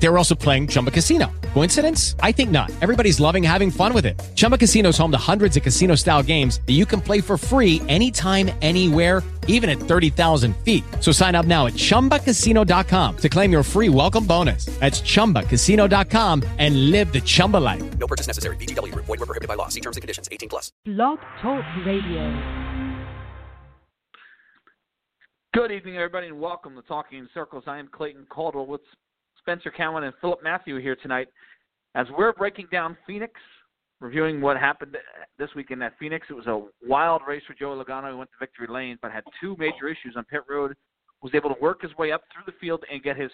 They were also playing Chumba Casino. Coincidence? I think not. Everybody's loving having fun with it. Chumba Casino is home to hundreds of casino style games that you can play for free anytime, anywhere, even at 30,000 feet. So sign up now at chumbacasino.com to claim your free welcome bonus. That's chumbacasino.com and live the Chumba life. No purchase necessary. VGW Group. Void were prohibited by law. See terms and conditions. 18 plus. Blog Talk Radio. Good evening, everybody, and welcome to Talking in Circles. I am Clayton Caldwell with Spencer Cowan and Philip Matthew here tonight as we're breaking down Phoenix, reviewing what happened this weekend at Phoenix. It was a wild race for Joey Logano. He went to victory lane, but had two major issues on pit road. Was able to work his way up through the field and get his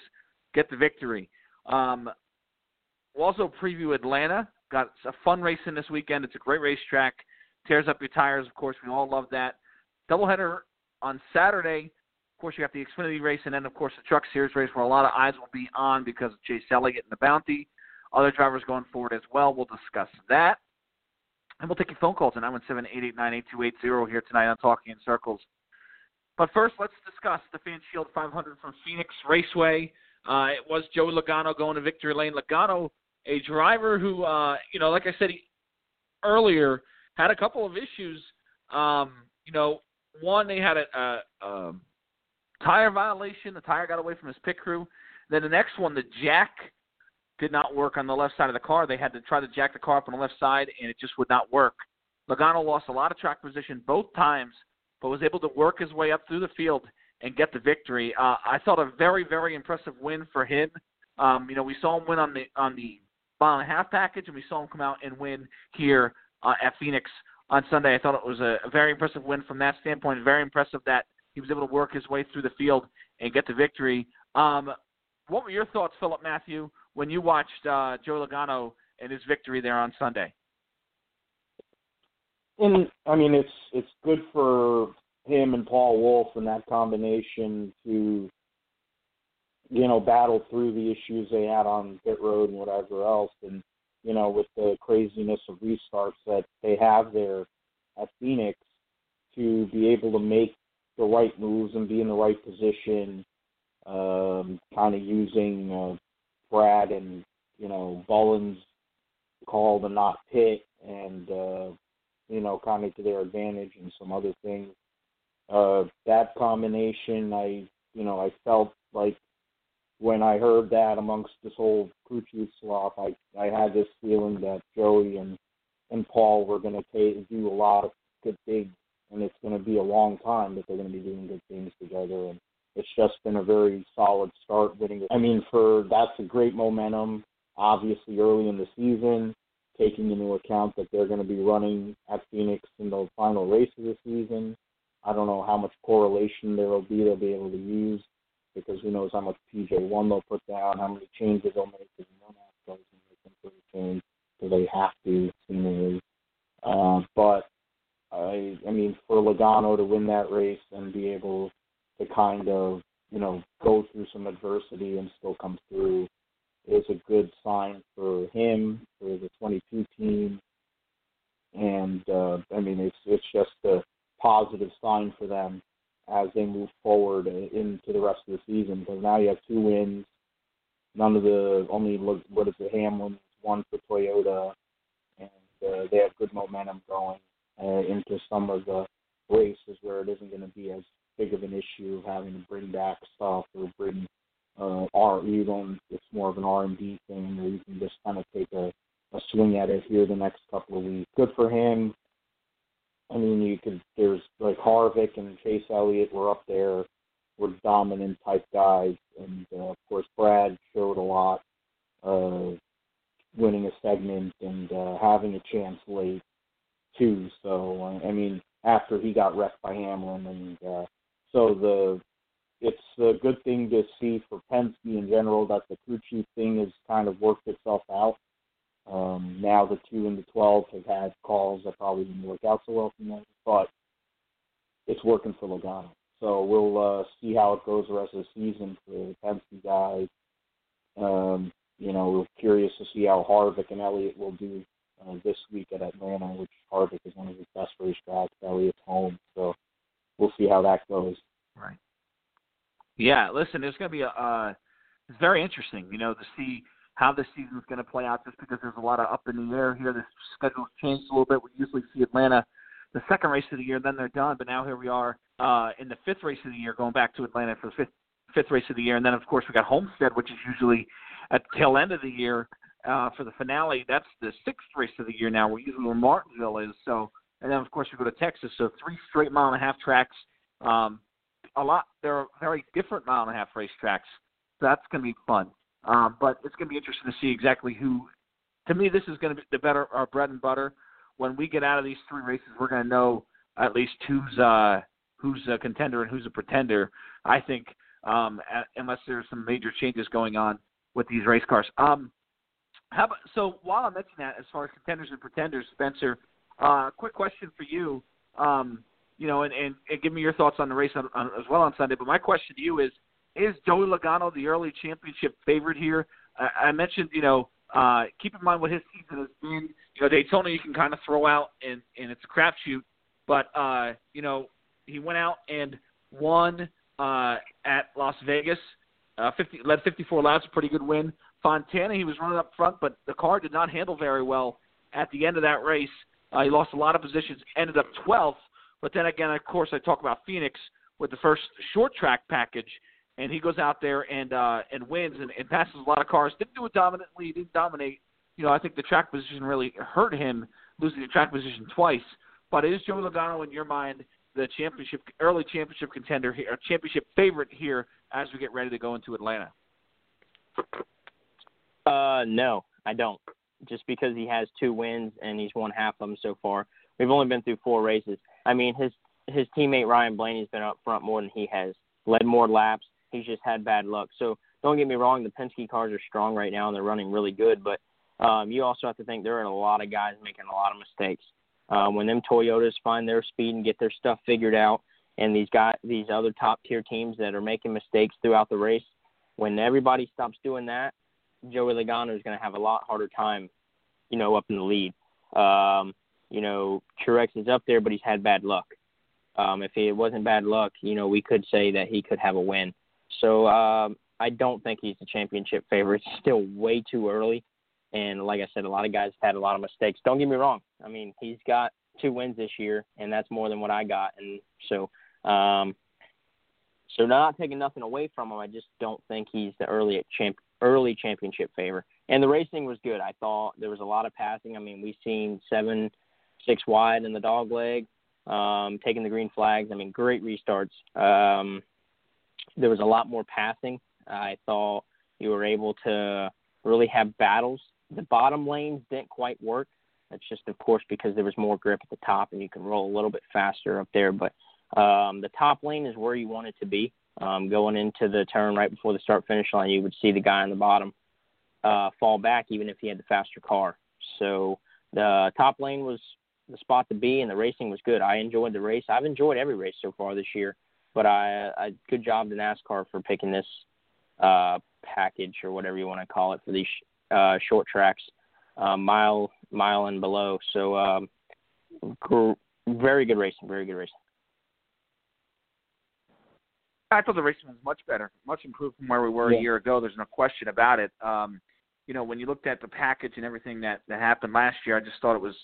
get the victory. Um, we'll also preview Atlanta. Got a fun race in this weekend. It's a great racetrack. Tears up your tires, of course. We all love that. Doubleheader on Saturday. Of course, you have the Xfinity race, and then, of course, the Truck Series race, where a lot of eyes will be on because of Chase Elliott and the Bounty. Other drivers going forward as well. We'll discuss that. And we'll take your phone calls at 917-889-8280 here tonight on Talking in Circles. But first, let's discuss the Fan Shield 500 from Phoenix Raceway. Uh, it was Joey Logano going to victory lane. Logano, a driver who, uh, you know, like I said earlier, had a couple of issues. Um, you know, one, they had a, a, a tire violation. The tire got away from his pit crew. Then the next one, the jack did not work on the left side of the car. They had to try to jack the car up on the left side, and it just would not work. Logano lost a lot of track position both times, but was able to work his way up through the field and get the victory. Uh, I thought a very, very impressive win for him. Um, you know, we saw him win on the on the mile and a half package, and we saw him come out and win here uh, at Phoenix on Sunday. I thought it was a, a very impressive win from that standpoint. Very impressive that he was able to work his way through the field and get the victory. Um, what were your thoughts, Philip Matthew, when you watched uh, Joe Logano and his victory there on Sunday? And I mean, it's it's good for him and Paul Wolfe and that combination to you know battle through the issues they had on pit road and whatever else, and you know with the craziness of restarts that they have there at Phoenix to be able to make the right moves and be in the right position, um, kind of using uh, Brad and you know Bullins' call to not pit and uh, you know kind of to their advantage and some other things. Uh, that combination, I you know I felt like when I heard that amongst this whole crew chief slop, I I had this feeling that Joey and and Paul were going to do a lot of good things and it's going to be a long time that they're going to be doing good things together. And it's just been a very solid start winning. I mean, for that's a great momentum. Obviously, early in the season, taking into account that they're going to be running at Phoenix in the final race of the season. I don't know how much correlation there will be they'll be able to use because who knows how much PJ1 they'll put down, how many changes they'll make. Because no NASCAR's going to make change because they have to, seemingly. Uh, but I I mean for Logano to win that race and be able to kind of you know go through some adversity and still come through is a good sign for him for the 22 team. And uh, I mean it's it's just a positive sign for them as they move forward into the rest of the season. Because now you have two wins. None of the only what is it Hamlin won for Toyota. And uh, they have good momentum going uh, into some of the isn't going to be as big of an issue of having to bring back stuff or bring uh, R. You don't. It's more of an R and D thing where you can just kind of take a, a swing at it here the next couple of weeks. Good for him. I mean, you could. There's like Harvick and Chase Elliott were up there, were dominant type guys, and uh, of course Brad showed a lot, uh, winning a segment and uh, having a chance late too. So I mean, after he got wrecked by Hamlin, and uh, so the it's a good thing to see for Penske in general that the crew chief thing has kind of worked itself out. Um, now the two and the twelve have had calls that probably didn't work out so well for them, but it's working for Logano. So we'll uh, see how it goes the rest of the season for the Penske guys. Um, you know, we're curious to see how Harvick and Elliott will do uh, this week at Atlanta, which Harvick is how that goes. Right. Yeah, listen, there's going to be a. Uh, it's very interesting, you know, to see how the season's going to play out. Just because there's a lot of up in the air here, the schedule's changed a little bit. We usually see Atlanta the second race of the year, then they're done. But now here we are uh, in the fifth race of the year, going back to Atlanta for the fifth fifth race of the year, and then of course we got Homestead, which is usually at the tail end of the year uh, for the finale. That's the sixth race of the year now, where usually where Martinsville is. So, and then of course we go to Texas. So three straight mile and a half tracks. Um, a lot. There are very different mile and a half racetracks. That's going to be fun. Um, but it's going to be interesting to see exactly who. To me, this is going to be the better our bread and butter. When we get out of these three races, we're going to know at least who's uh, who's a contender and who's a pretender. I think um, unless there's some major changes going on with these race cars. Um, how about, so while I mention that, as far as contenders and pretenders, Spencer, uh, quick question for you. Um, you know, and, and, and give me your thoughts on the race on, on, as well on Sunday. But my question to you is: Is Joey Logano the early championship favorite here? I, I mentioned, you know, uh, keep in mind what his season has been. You know, Daytona you can kind of throw out, and and it's a crapshoot. But uh, you know, he went out and won uh, at Las Vegas. Uh, 50, led 54 laps, a pretty good win. Fontana, he was running up front, but the car did not handle very well at the end of that race. Uh, he lost a lot of positions, ended up 12th. But then again, of course, I talk about Phoenix with the first short track package, and he goes out there and uh, and wins and, and passes a lot of cars. Didn't do it dominantly, didn't dominate. You know, I think the track position really hurt him, losing the track position twice. But is Joey Logano in your mind the championship, early championship contender here, or championship favorite here as we get ready to go into Atlanta? Uh, no, I don't. Just because he has two wins and he's won half of them so far. We've only been through four races. I mean, his his teammate Ryan Blaney's been up front more than he has, led more laps. He's just had bad luck. So don't get me wrong, the Penske cars are strong right now and they're running really good. But um, you also have to think there are a lot of guys making a lot of mistakes. Uh, when them Toyotas find their speed and get their stuff figured out, and these guys, these other top tier teams that are making mistakes throughout the race, when everybody stops doing that, Joey Logano is going to have a lot harder time, you know, up in the lead. Um, you know, Truex is up there, but he's had bad luck. Um, if it wasn't bad luck, you know, we could say that he could have a win. So um, I don't think he's the championship favorite. It's still way too early. And like I said, a lot of guys had a lot of mistakes. Don't get me wrong. I mean, he's got two wins this year, and that's more than what I got. And so, um, so not taking nothing away from him, I just don't think he's the early champ, early championship favor. And the racing was good. I thought there was a lot of passing. I mean, we've seen seven, six wide in the dog leg, um, taking the green flags. I mean, great restarts. Um, there was a lot more passing. I thought you were able to really have battles the bottom lanes didn't quite work. That's just, of course, because there was more grip at the top and you can roll a little bit faster up there. But um, the top lane is where you want it to be. Um, going into the turn right before the start finish line, you would see the guy on the bottom uh, fall back, even if he had the faster car. So the top lane was the spot to be, and the racing was good. I enjoyed the race. I've enjoyed every race so far this year, but I, I good job to NASCAR for picking this uh, package or whatever you want to call it for these uh, short tracks, uh, mile mile and below. So um, gr- very good racing, very good racing. I thought the racing was much better, much improved from where we were yeah. a year ago. There's no question about it. Um, you know, when you looked at the package and everything that that happened last year, I just thought it was,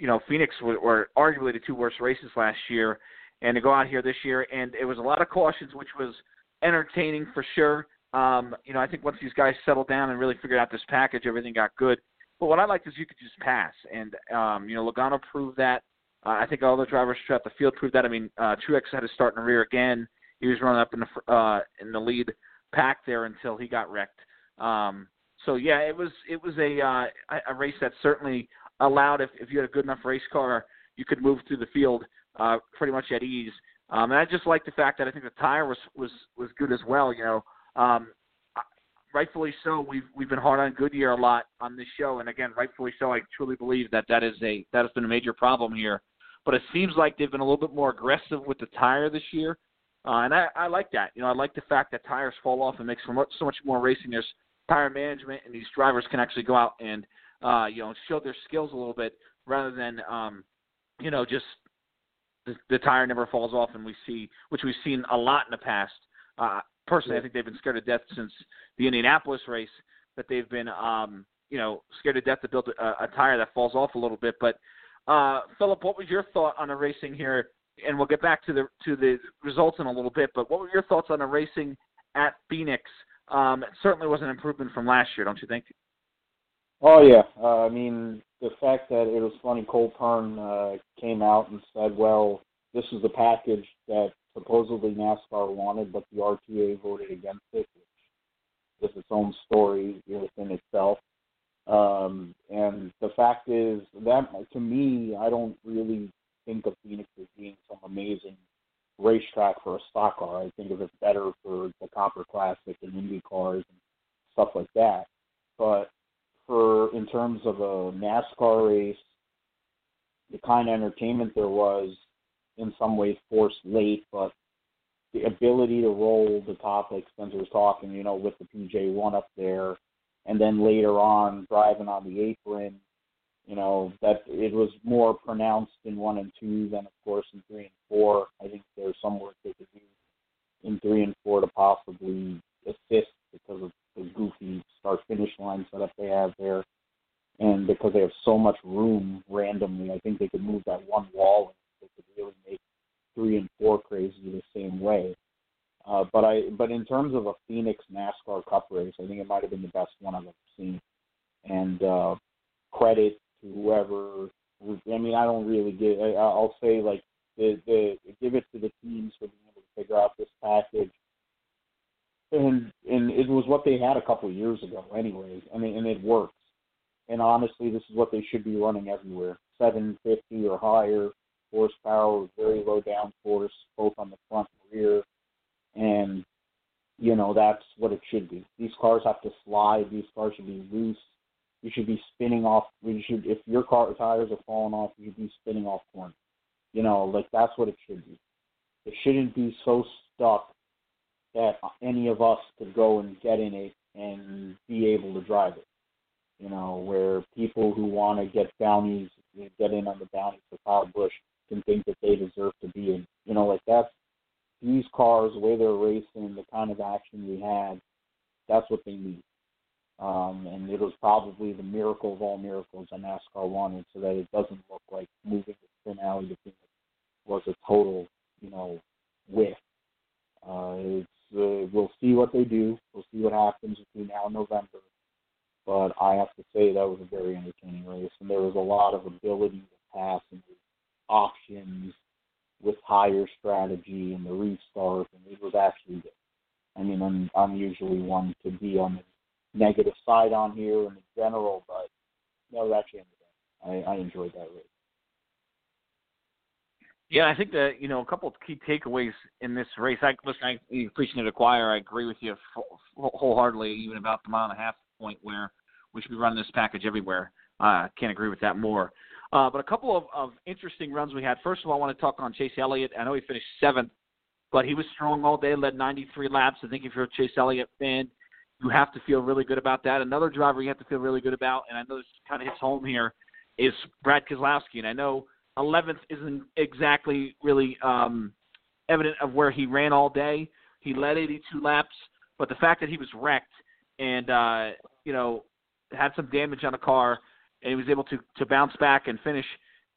you know, Phoenix were, were arguably the two worst races last year, and to go out here this year, and it was a lot of cautions, which was entertaining for sure. Um, you know, I think once these guys settled down and really figured out this package, everything got good. But what I liked is you could just pass, and um, you know, Logano proved that. Uh, I think all the drivers throughout the field proved that. I mean, uh, Truex had to start in the rear again. He was running up in the uh, in the lead pack there until he got wrecked. Um, so yeah, it was it was a uh, a race that certainly allowed if if you had a good enough race car, you could move through the field uh, pretty much at ease. Um, and I just like the fact that I think the tire was was was good as well. You know, um, rightfully so. We've we've been hard on Goodyear a lot on this show, and again, rightfully so. I truly believe that that is a that has been a major problem here. But it seems like they've been a little bit more aggressive with the tire this year, uh, and I, I like that. You know, I like the fact that tires fall off and makes for much, so much more racing. There's tire management, and these drivers can actually go out and uh, you know show their skills a little bit rather than um, you know just the, the tire never falls off, and we see which we've seen a lot in the past. Uh, personally, I think they've been scared to death since the Indianapolis race that they've been um, you know scared to death to build a, a tire that falls off a little bit. But uh, Philip, what was your thought on the racing here? And we'll get back to the to the results in a little bit. But what were your thoughts on the racing at Phoenix? Um, it certainly was an improvement from last year, don't you think? Oh yeah, uh, I mean the fact that it was funny. Cole Pearn uh, came out and said, "Well, this is the package that supposedly NASCAR wanted, but the RTA voted against it," which is its own story within itself. Um, and the fact is that to me, I don't really think of Phoenix as being some amazing racetrack for a stock car. I think of it better for the Copper Classic and Indy cars and stuff like that. But for in terms of a NASCAR race, the kind of entertainment there was in some ways forced late, but the ability to roll the top, like Spencer was talking, you know, with the PJ one up there, and then later on driving on the apron, you know, that it was more pronounced in one and two than of course in three and four. I think there's some work they could do in three and four to possibly assist because of the goofy start finish line setup they have there. And because they have so much room randomly, I think they could move that one wall and they could really make three and four crazy the same way. Uh, but I, but in terms of a Phoenix NASCAR Cup race, I think it might have been the best one I've ever seen. And uh, credit to whoever. I mean, I don't really give. I, I'll say like the the give it to the teams for being able to figure out this package. And and it was what they had a couple of years ago, anyways. I mean, and it works. And honestly, this is what they should be running everywhere: 750 or higher horsepower very low downforce, both on the front and rear. And you know that's what it should be. These cars have to slide. These cars should be loose you should be spinning off. You should, if your car tires are falling off, you should be spinning off corners. You know, like that's what it should be. It shouldn't be so stuck that any of us could go and get in it and be able to drive it. You know, where people who want to get bounties, get in on the bounties for Kyle Busch, can think that they deserve to be in. You know, like that's these cars, the way they're racing, the kind of action we had, that's what they need. Um, and it was probably the miracle of all miracles that NASCAR wanted, so that it doesn't look like moving the finale to Phoenix was a total, you know, whiff. Uh, it's uh, we'll see what they do. We'll see what happens between now and November. But I have to say that was a very entertaining race, and there was a lot of ability to pass and options with higher strategy and the restart, and it was actually good. I mean, I'm I'm usually one to be on the negative side on here in general, but no, that changed. I, I enjoyed that race. Yeah, I think that you know a couple of key takeaways in this race. I listen, I preaching to the choir. I agree with you wholeheartedly, even about the mile and a half point where we should be running this package everywhere. I uh, can't agree with that more. Uh, but a couple of, of interesting runs we had. First of all, I want to talk on Chase Elliott. I know he finished seventh, but he was strong all day, led 93 laps. I think if you're a Chase Elliott fan, you have to feel really good about that. Another driver you have to feel really good about, and I know this kind of hits home here, is Brad Keselowski. And I know 11th isn't exactly really um, evident of where he ran all day. He led 82 laps, but the fact that he was wrecked and uh, you know had some damage on the car, and he was able to to bounce back and finish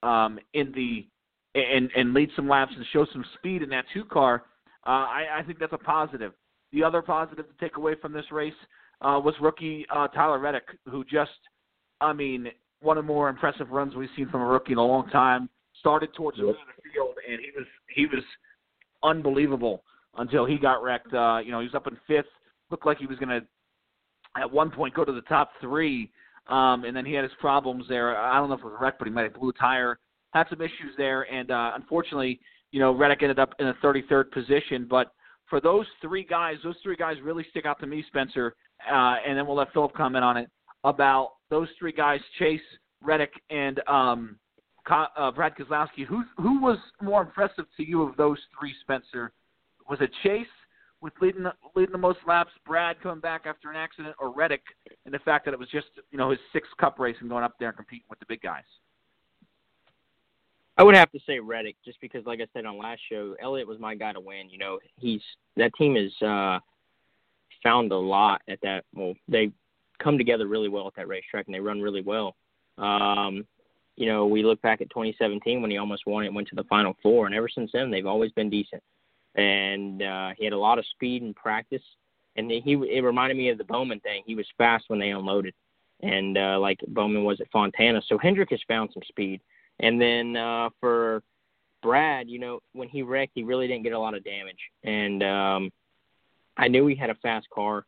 um, in the and and lead some laps and show some speed in that two car. Uh, I, I think that's a positive. The other positive to take away from this race uh, was rookie uh, Tyler Reddick, who just, I mean, one of the more impressive runs we've seen from a rookie in a long time. Started towards the end of the field, and he was he was unbelievable until he got wrecked. Uh, you know, he was up in fifth. Looked like he was going to, at one point, go to the top three. Um, and then he had his problems there. I don't know if it was wrecked, but he might have blew a tire. Had some issues there, and uh, unfortunately, you know, Reddick ended up in the 33rd position. But for those three guys, those three guys really stick out to me, Spencer. Uh, and then we'll let Philip comment on it about those three guys: Chase, Reddick, and um, uh, Brad Keselowski. Who who was more impressive to you of those three, Spencer? Was it Chase with leading the, leading the most laps, Brad coming back after an accident, or Reddick and the fact that it was just you know his sixth Cup race and going up there and competing with the big guys? I would have to say Reddick, just because, like I said on last show, Elliott was my guy to win. You know, he's that team is uh, found a lot at that. Well, they come together really well at that racetrack, and they run really well. Um, you know, we look back at 2017 when he almost won it, went to the Final Four, and ever since then they've always been decent. And uh, he had a lot of speed in practice, and he it reminded me of the Bowman thing. He was fast when they unloaded, and uh, like Bowman was at Fontana. So Hendrick has found some speed. And then uh, for Brad, you know, when he wrecked, he really didn't get a lot of damage, and um, I knew he had a fast car.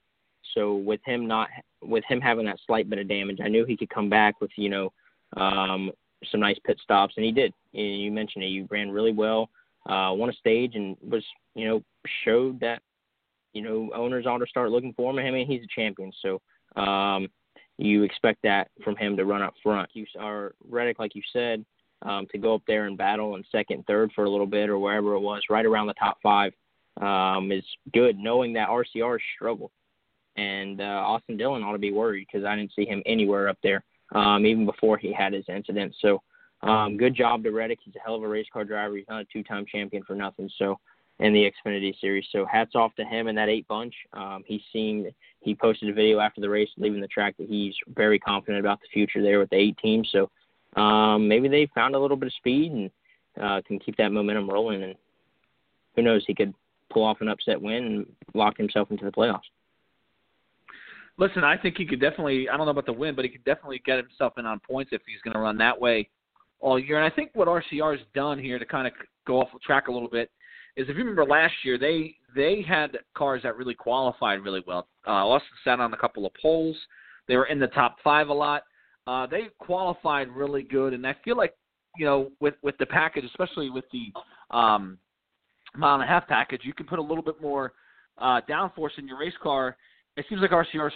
So with him not with him having that slight bit of damage, I knew he could come back with you know um, some nice pit stops, and he did. You mentioned it. you ran really well, uh, won a stage, and was you know showed that you know owners ought to start looking for him. I mean, he's a champion, so um, you expect that from him to run up front. You are Reddick, like you said, um, to go up there and battle in second, third for a little bit, or wherever it was, right around the top five, um, is good. Knowing that RCR struggled, and uh, Austin Dillon ought to be worried because I didn't see him anywhere up there um, even before he had his incident. So, um, good job to Reddick. He's a hell of a race car driver. He's not a two-time champion for nothing. So, in the Xfinity Series. So, hats off to him and that eight bunch. Um, he seemed he posted a video after the race, leaving the track, that he's very confident about the future there with the eight team. So, um, maybe they found a little bit of speed and uh, can keep that momentum rolling. And who knows, he could pull off an upset win and lock himself into the playoffs. Listen, I think he could definitely. I don't know about the win, but he could definitely get himself in on points if he's going to run that way all year. And I think what RCR has done here to kind of go off track a little bit is, if you remember last year, they they had cars that really qualified really well. Uh, Austin sat on a couple of poles. They were in the top five a lot. Uh, they qualified really good, and I feel like you know with with the package, especially with the um, mile and a half package, you can put a little bit more uh, downforce in your race car it seems like RCR's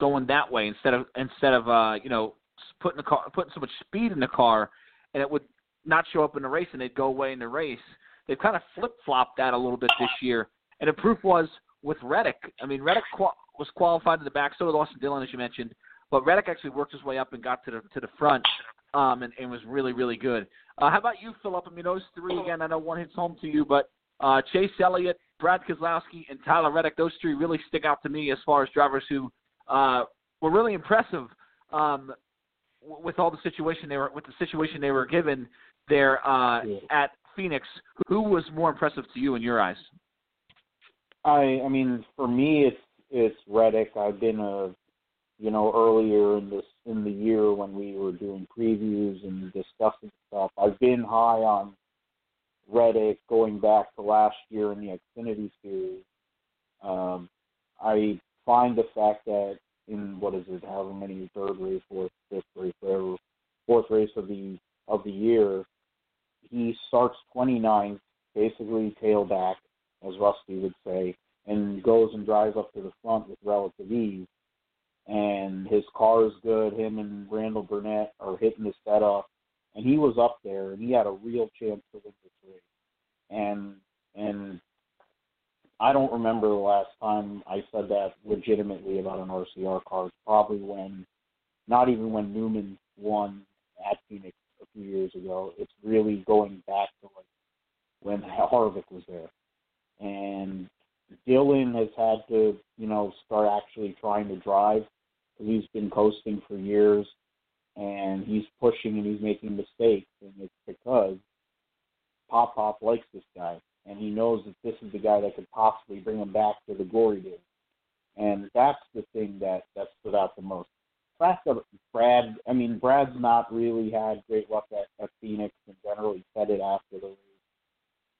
going that way instead of instead of uh, you know putting the car putting so much speed in the car, and it would not show up in the race and they'd go away in the race. They've kind of flip flopped that a little bit this year, and the proof was with Reddick. I mean, Reddick qual- was qualified to the back, so did Austin Dillon, as you mentioned, but Reddick actually worked his way up and got to the to the front, um, and, and was really really good. Uh, how about you, Philip? I mean, those three again. I know one hits home to you, but uh, Chase Elliott, Brad Keselowski, and Tyler Reddick. Those three really stick out to me as far as drivers who uh, were really impressive um, with all the situation they were with the situation they were given there uh, yeah. at Phoenix. Who was more impressive to you in your eyes? I I mean, for me, it's it's Reddick. I've been a you know earlier in this in the year when we were doing previews and discussing stuff. I've been high on Reddick going back to last year in the Xfinity Series. Um, I find the fact that in what is it, however many third race, fourth, fifth race, whatever, fourth race of the of the year, he starts 29th, basically tailback, as Rusty would say, and goes and drives up to the front with relative ease. And his car is good. Him and Randall Burnett are hitting the setup and he was up there, and he had a real chance to win this race. And and I don't remember the last time I said that legitimately about an RCR car. Probably when, not even when Newman won at Phoenix a few years ago. It's really going back to like when Harvick was there, and Dillon has had to, you know, start actually trying to drive he's been coasting for years and he's pushing and he's making mistakes, and it's because Pop Pop likes this guy, and he knows that this is the guy that could possibly bring him back to the glory days, and that's the thing that that stood out the most. Fact that Brad, I mean, Brad's not really had great luck at, at Phoenix in general. He said it after the race.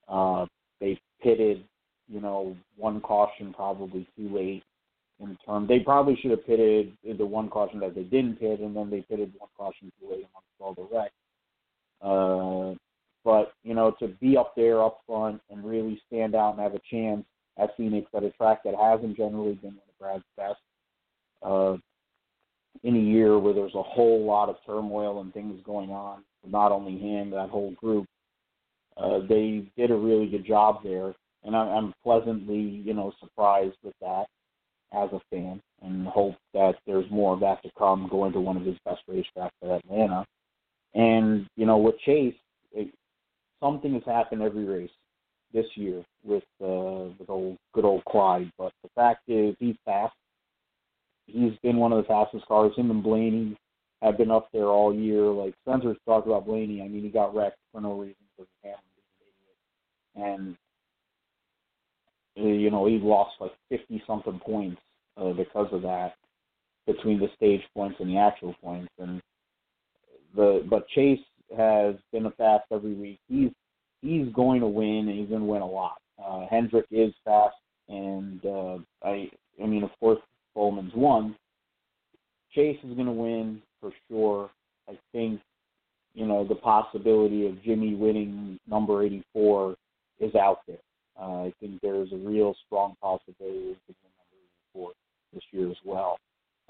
Uh, they pitted, you know, one caution probably too late in term. They probably should have pitted the one caution that they didn't pit, and then they pitted one caution too late amongst all the wrecks. Uh, but you know, to be up there up front and really stand out and have a chance at Phoenix at a track that hasn't generally been one of Brad's best uh, in a year where there's a whole lot of turmoil and things going on, not only him, that whole group. Uh, they did a really good job there, and I, I'm pleasantly, you know, surprised with that as a fan and hope that there's more of that to come going to one of his best racetracks at Atlanta. And, you know, with Chase, it, something has happened every race this year with uh, with old good old Clyde. But the fact is, he's fast. He's been one of the fastest cars. Him and Blaney have been up there all year. Like Spencer's talked about Blaney. I mean, he got wrecked for no reason and you know he lost like fifty something points uh, because of that between the stage points and the actual points. And the but Chase has been a fast every week. He's he's going to win and he's going to win a lot. Uh, Hendrick is fast, and uh, I I mean of course Bowman's won. Chase is going to win for sure. I think you know the possibility of Jimmie winning number 84 is out there. Uh, I think there's a real strong possibility of winning number 84 this year as well.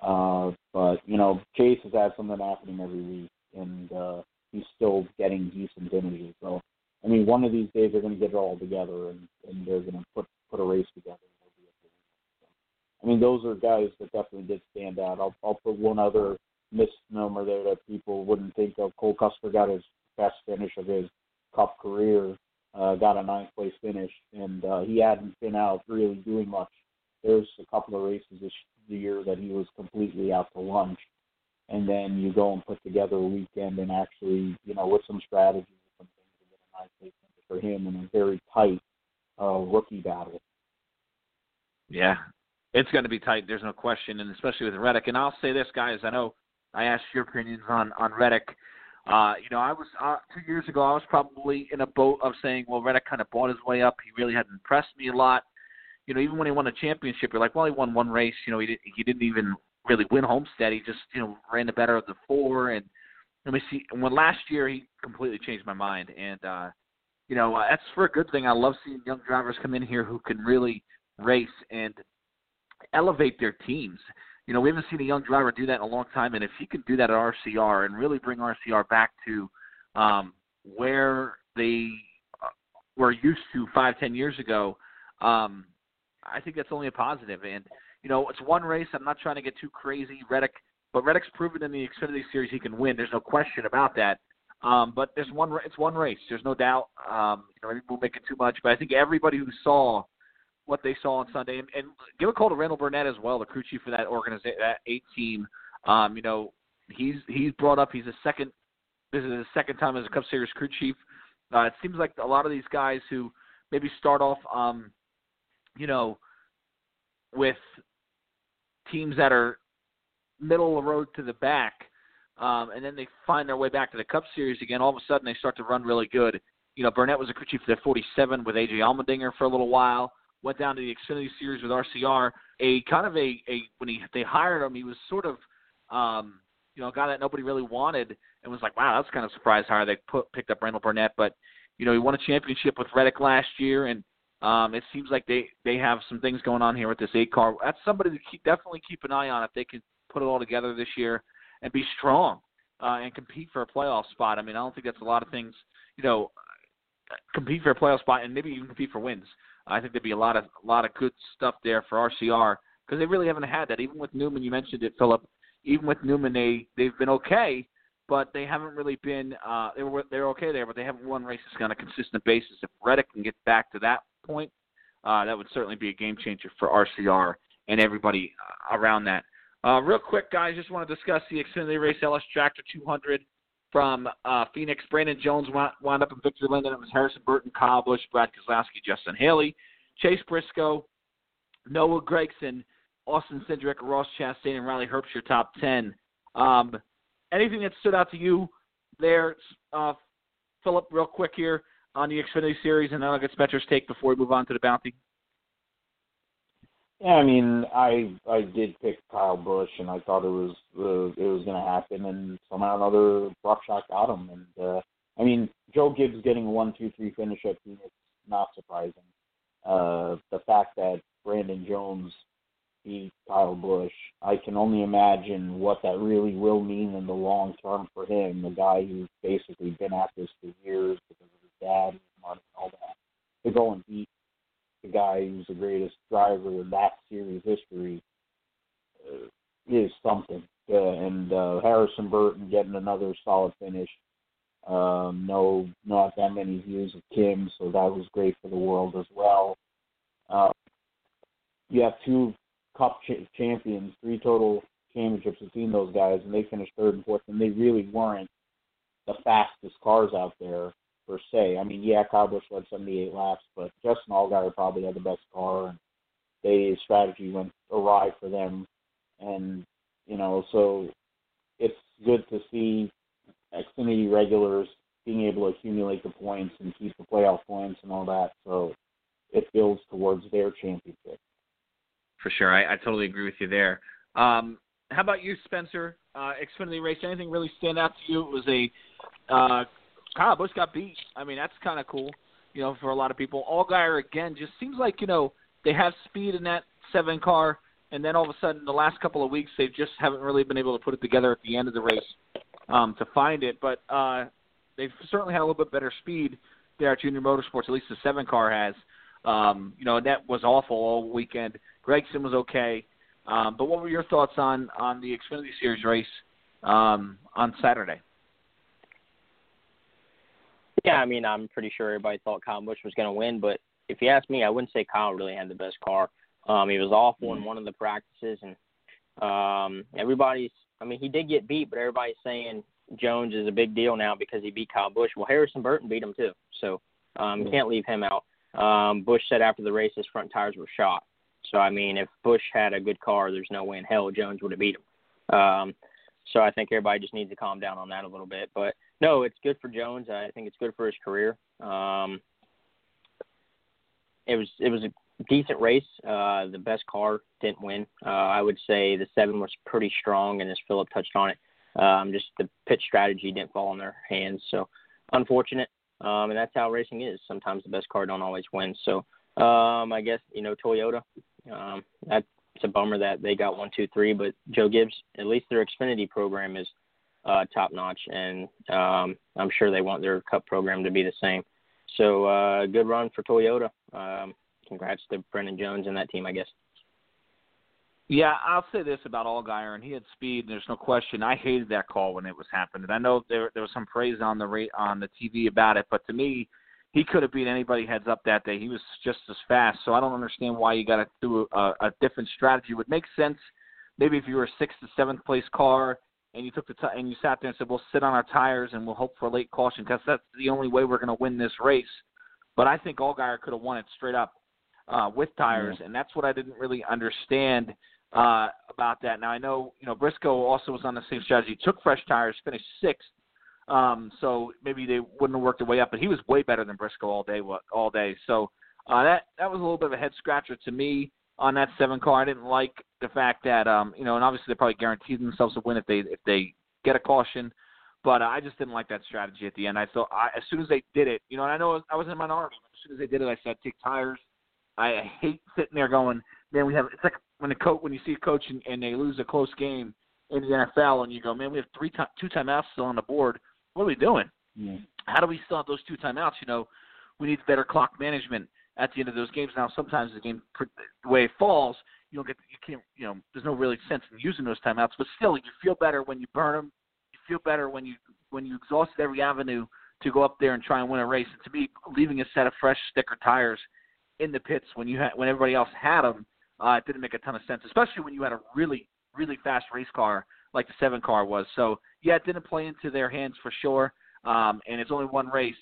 Uh, but you know Chase has had something happening every week, and uh, he's still getting decent finishes. So I mean, one of these days they're going to get it all together, and, and they're going to put put a race together. I mean, those are guys that definitely did stand out. I'll, I'll put one other misnomer there that people wouldn't think of. Cole Custer got his best finish of his Cup career, uh, got a ninth place finish, and uh, he hadn't been out really doing much. There's a couple of races this year that he was completely out to lunch, and then you go and put together a weekend and actually, you know, with some strategy some things, to get a ninth place finish for him in a very tight uh, rookie battle. Yeah, it's going to be tight. There's no question, and especially with Reddick. And I'll say this, guys. I know I asked your opinions on on Reddick. Uh, you know, I was uh, two years ago. I was probably in a boat of saying, well, Reddick kind of bought his way up. He really hadn't impressed me a lot. You know, even when he won a championship, you're like, well, he won one race. You know, he didn't. he didn't even really win Homestead. He just you know ran the better of the four, and let me see. When last year he completely changed my mind, and uh, you know uh, that's for a good thing. I love seeing young drivers come in here who can really race and elevate their teams. You know, we haven't seen a young driver do that in a long time, and if he can do that at RCR and really bring RCR back to um, where they uh, were used to five, ten years ago, um, I think that's only a positive. And you know, it's one race. I'm not trying to get too crazy. Reddick but Reddick's proven in the Xfinity Series he can win. There's no question about that. Um, but there's one. It's one race. There's no doubt. Um, you know, maybe we'll make it too much, but I think everybody who saw what they saw on Sunday, and, and give a call to Randall Burnett as well, the crew chief for that organization, that eight team. Um, you know, he's he's brought up. He's a second. This is his second time as a Cup Series crew chief. Uh, it seems like a lot of these guys who maybe start off, um, you know, with teams that are middle of the road to the back, um, and then they find their way back to the Cup Series again. All of a sudden, they start to run really good. You know, Burnett was a crew chief for the 47 with AJ Allmendinger for a little while. Went down to the Xfinity Series with RCR. A kind of a, a when he they hired him, he was sort of um, you know a guy that nobody really wanted, and was like, wow, that's kind of surprised how they put picked up Randall Burnett. But you know, he won a championship with Reddick last year, and um, it seems like they they have some things going on here with this eight car. That's somebody to keep definitely keep an eye on if they can put it all together this year and be strong uh, and compete for a playoff spot. I mean, I don't think that's a lot of things. You know, compete for a playoff spot and maybe even compete for wins. I think there'd be a lot of a lot of good stuff there for RCR because they really haven't had that. Even with Newman, you mentioned it, Philip. Even with Newman, they they've been okay, but they haven't really been. Uh, they were they're okay there, but they haven't won races on a consistent basis. If Reddick can get back to that point, uh, that would certainly be a game changer for RCR and everybody uh, around that. Uh, real quick, guys, just want to discuss the Xfinity Race LS Tractor 200 from uh, Phoenix. Brandon Jones wound, up in Victory Linden. It was Harrison Burton, Kyle Busch, Brad Keselowski, Justin Haley, Chase Briscoe, Noah Gragson, Austin Cindric, Ross Chastain, and Riley Herbst, your top 10. Um, anything that stood out to you there, uh, Philip, real quick here on the Xfinity Series, and then I'll get Spencer's take before we move on to the Bounty? Yeah, I mean, I I did pick Kyle Busch, and I thought it was uh, it was going to happen, and somehow another Buckshot got him. And uh, I mean, Joe Gibbs getting a one two three finish at Phoenix not surprising. Uh, the fact that Brandon Jones beat Kyle Busch, I can only imagine what that really will mean in the long term for him. The guy who's basically been at this for years because of his dad and all that, to go and beat the guy who's the greatest driver in that series history uh, is something. Uh, and uh, Harrison Burton getting another solid finish. Um, no, not that many views of Kim, so that was great for the world as well. Uh, you have two Cup ch- champions, three total championships between those guys, and they finished third and fourth, and they really weren't the fastest cars out there per se. I mean, yeah, Kyle led 78 laps, but Justin Allgaier probably had the best car, and they strategy went awry for them, and you know, so it's good to see Xfinity regulars being able to accumulate the points and keep the playoff points and all that. So it builds towards their championship. For sure, I, I totally agree with you there. Um, how about you, Spencer? Uh, Xfinity race, anything really stand out to you? It was a uh, Kyle Busch got beat. I mean, that's kind of cool, you know, for a lot of people. Allgaier again just seems like you know they have speed in that seven car, and then all of a sudden the last couple of weeks they just haven't really been able to put it together at the end of the race um, to find it. But uh, they've certainly had a little bit better speed there at Junior Motorsports. At least the seven car has. Um, you know, and that was awful all weekend. Gragson was okay. Um, but what were your thoughts on on the Xfinity Series race um, on Saturday? Yeah, I mean, I'm pretty sure everybody thought Kyle Busch was going to win, but if you ask me, I wouldn't say Kyle really had the best car. Um, he was awful in one of the practices, and um, everybody's. I mean, he did get beat, but everybody's saying Jones is a big deal now because he beat Kyle Busch. Well, Harrison Burton beat him too, so um, can't leave him out. Um, Busch said after the race his front tires were shot. So I mean, if Busch had a good car, there's no way in hell Jones would have beat him. Um, so I think everybody just needs to calm down on that a little bit. But no, it's good for Jones. I think it's good for his career. Um, it was it was a decent race. Uh, the best car didn't win. Uh, I would say the seven was pretty strong, and as Philip touched on it, um, just the pit strategy didn't fall in their hands. So unfortunate. Um, and that's how racing is. Sometimes the best car don't always win. So um, I guess you know Toyota. Um, that's a bummer that they got one, two, three. But Joe Gibbs, at least their Xfinity program is uh, top notch, and um, I'm sure they want their Cup program to be the same. So uh, good run for Toyota. Um, congrats to Brandon Jones and that team, I guess. Yeah, I'll say this about Allgaier, and he had speed. And there's no question. I hated that call when it was happening. I know there there was some praise on the rate on the TV about it, but to me, he could have beat anybody heads up that day. He was just as fast. So I don't understand why you got to do a, a different strategy. It would make sense maybe if you were a sixth to seventh place car and you took the t- and you sat there and said, "We'll sit on our tires and we'll hope for a late caution because that's the only way we're going to win this race." But I think Allgaier could have won it straight up uh, with tires, mm-hmm. and that's what I didn't really understand uh, about that. Now I know you know Briscoe also was on the same strategy. Took fresh tires, finished sixth. Um, so maybe they wouldn't have worked their way up, but he was way better than Briscoe all day. All day. So uh, that that was a little bit of a head scratcher to me on that seven car. I didn't like the fact that um, you know, and obviously they probably guaranteed themselves a win if they if they get a caution. But uh, I just didn't like that strategy at the end. I thought I, as soon as they did it, you know, and I know I was in a minority. As soon as they did it, I said take tires. I hate sitting there going, man, we have. It's like when a coach when you see a coach and, and they lose a close game in the NFL, and you go, man, we have three time, two timeouts still on the board. What are we doing? Yeah. How do we still have those two timeouts? You know, we need better clock management at the end of those games. Now, sometimes the game, the way it falls, you don't get, you can't, you know, there's no really sense in using those timeouts. But still, you feel better when you burn them. You feel better when you when you exhausted every avenue to go up there and try and win a race. And to me, leaving a set of fresh sticker tires in the pits when you had when everybody else had them, uh, it didn't make a ton of sense, especially when you had a really really fast race car like the seven car was. So yeah, it didn't play into their hands for sure. Um, and it's only one race,